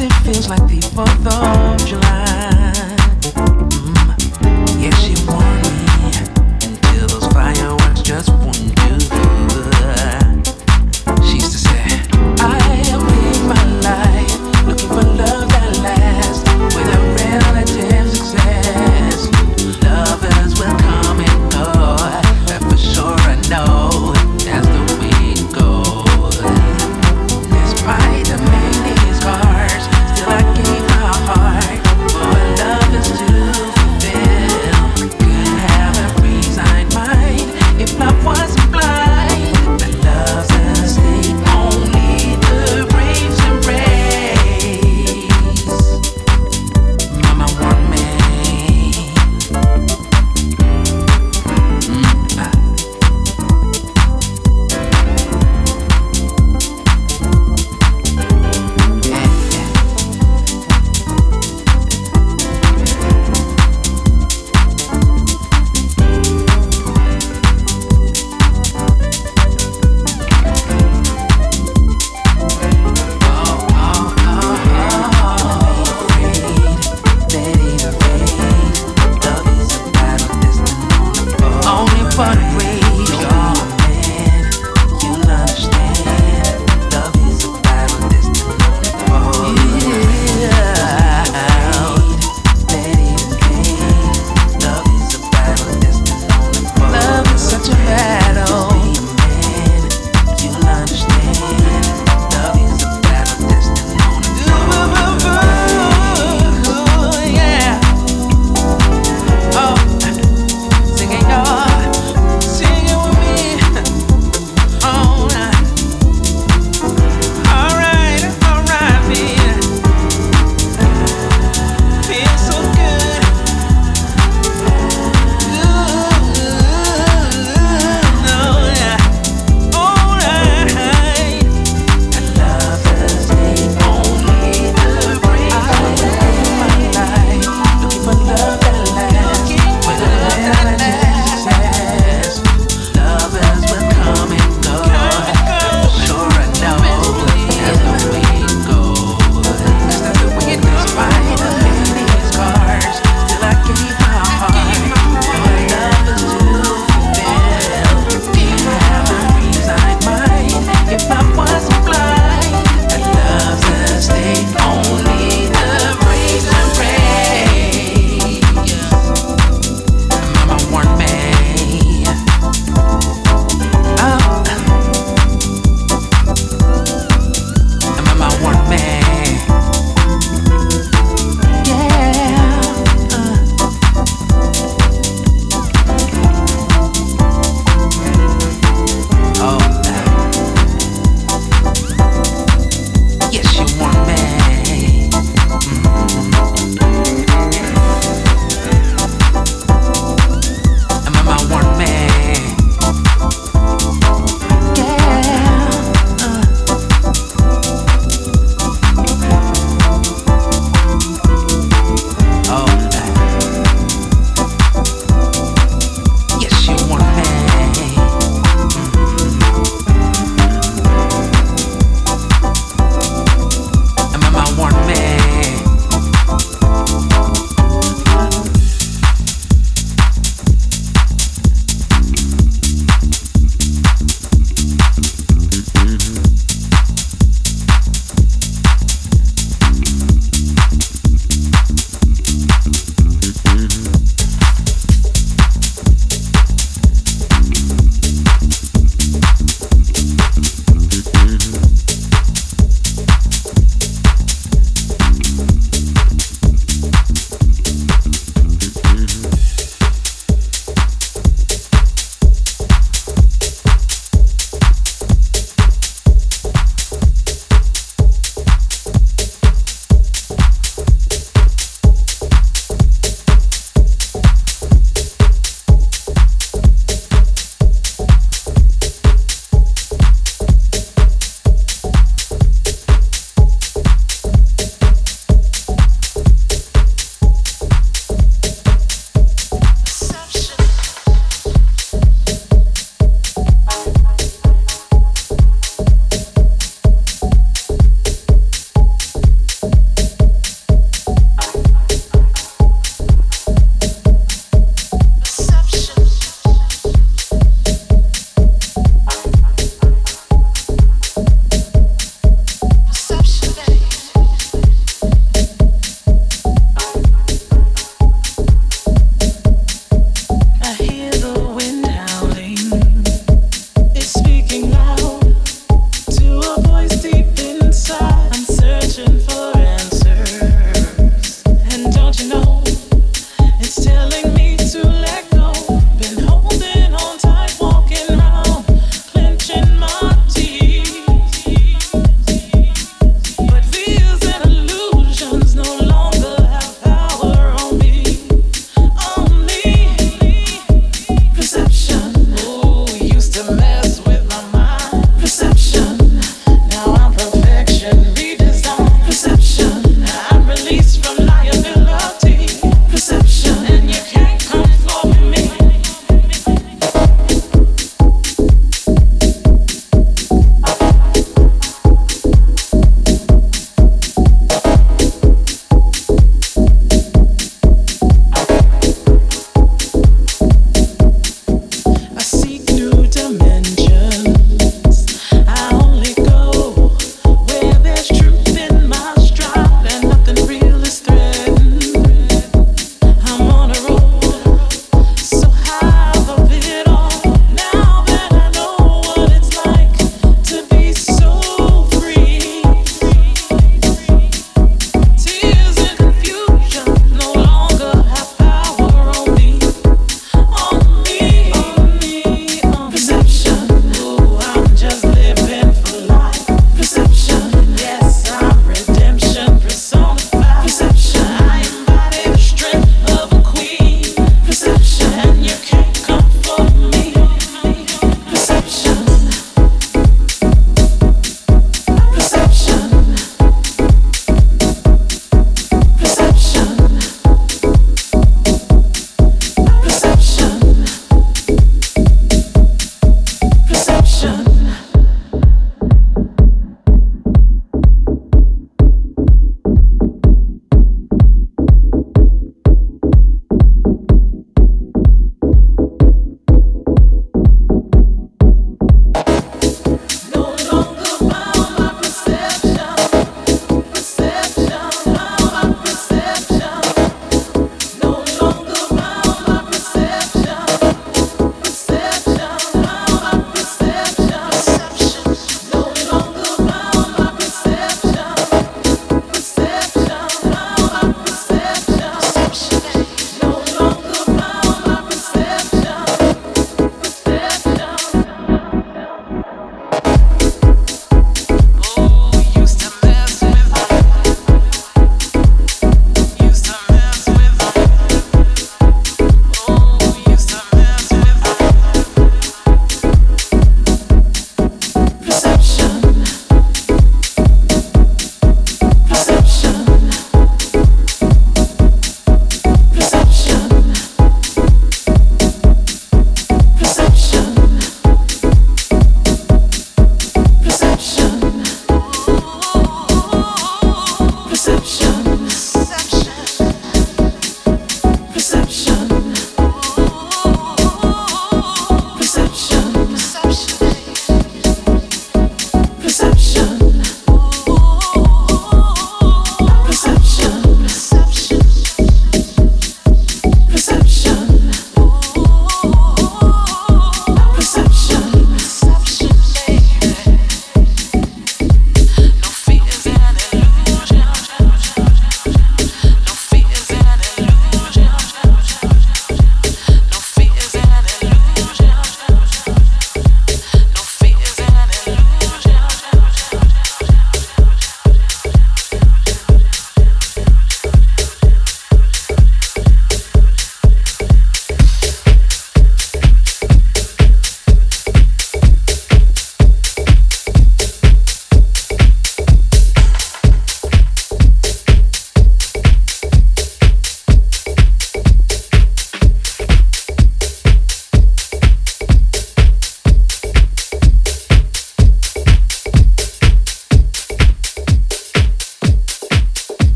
Sometimes it feels like the 4th of July. Mm. Yeah, she nothing like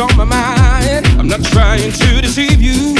on my mind. I'm not trying to deceive you.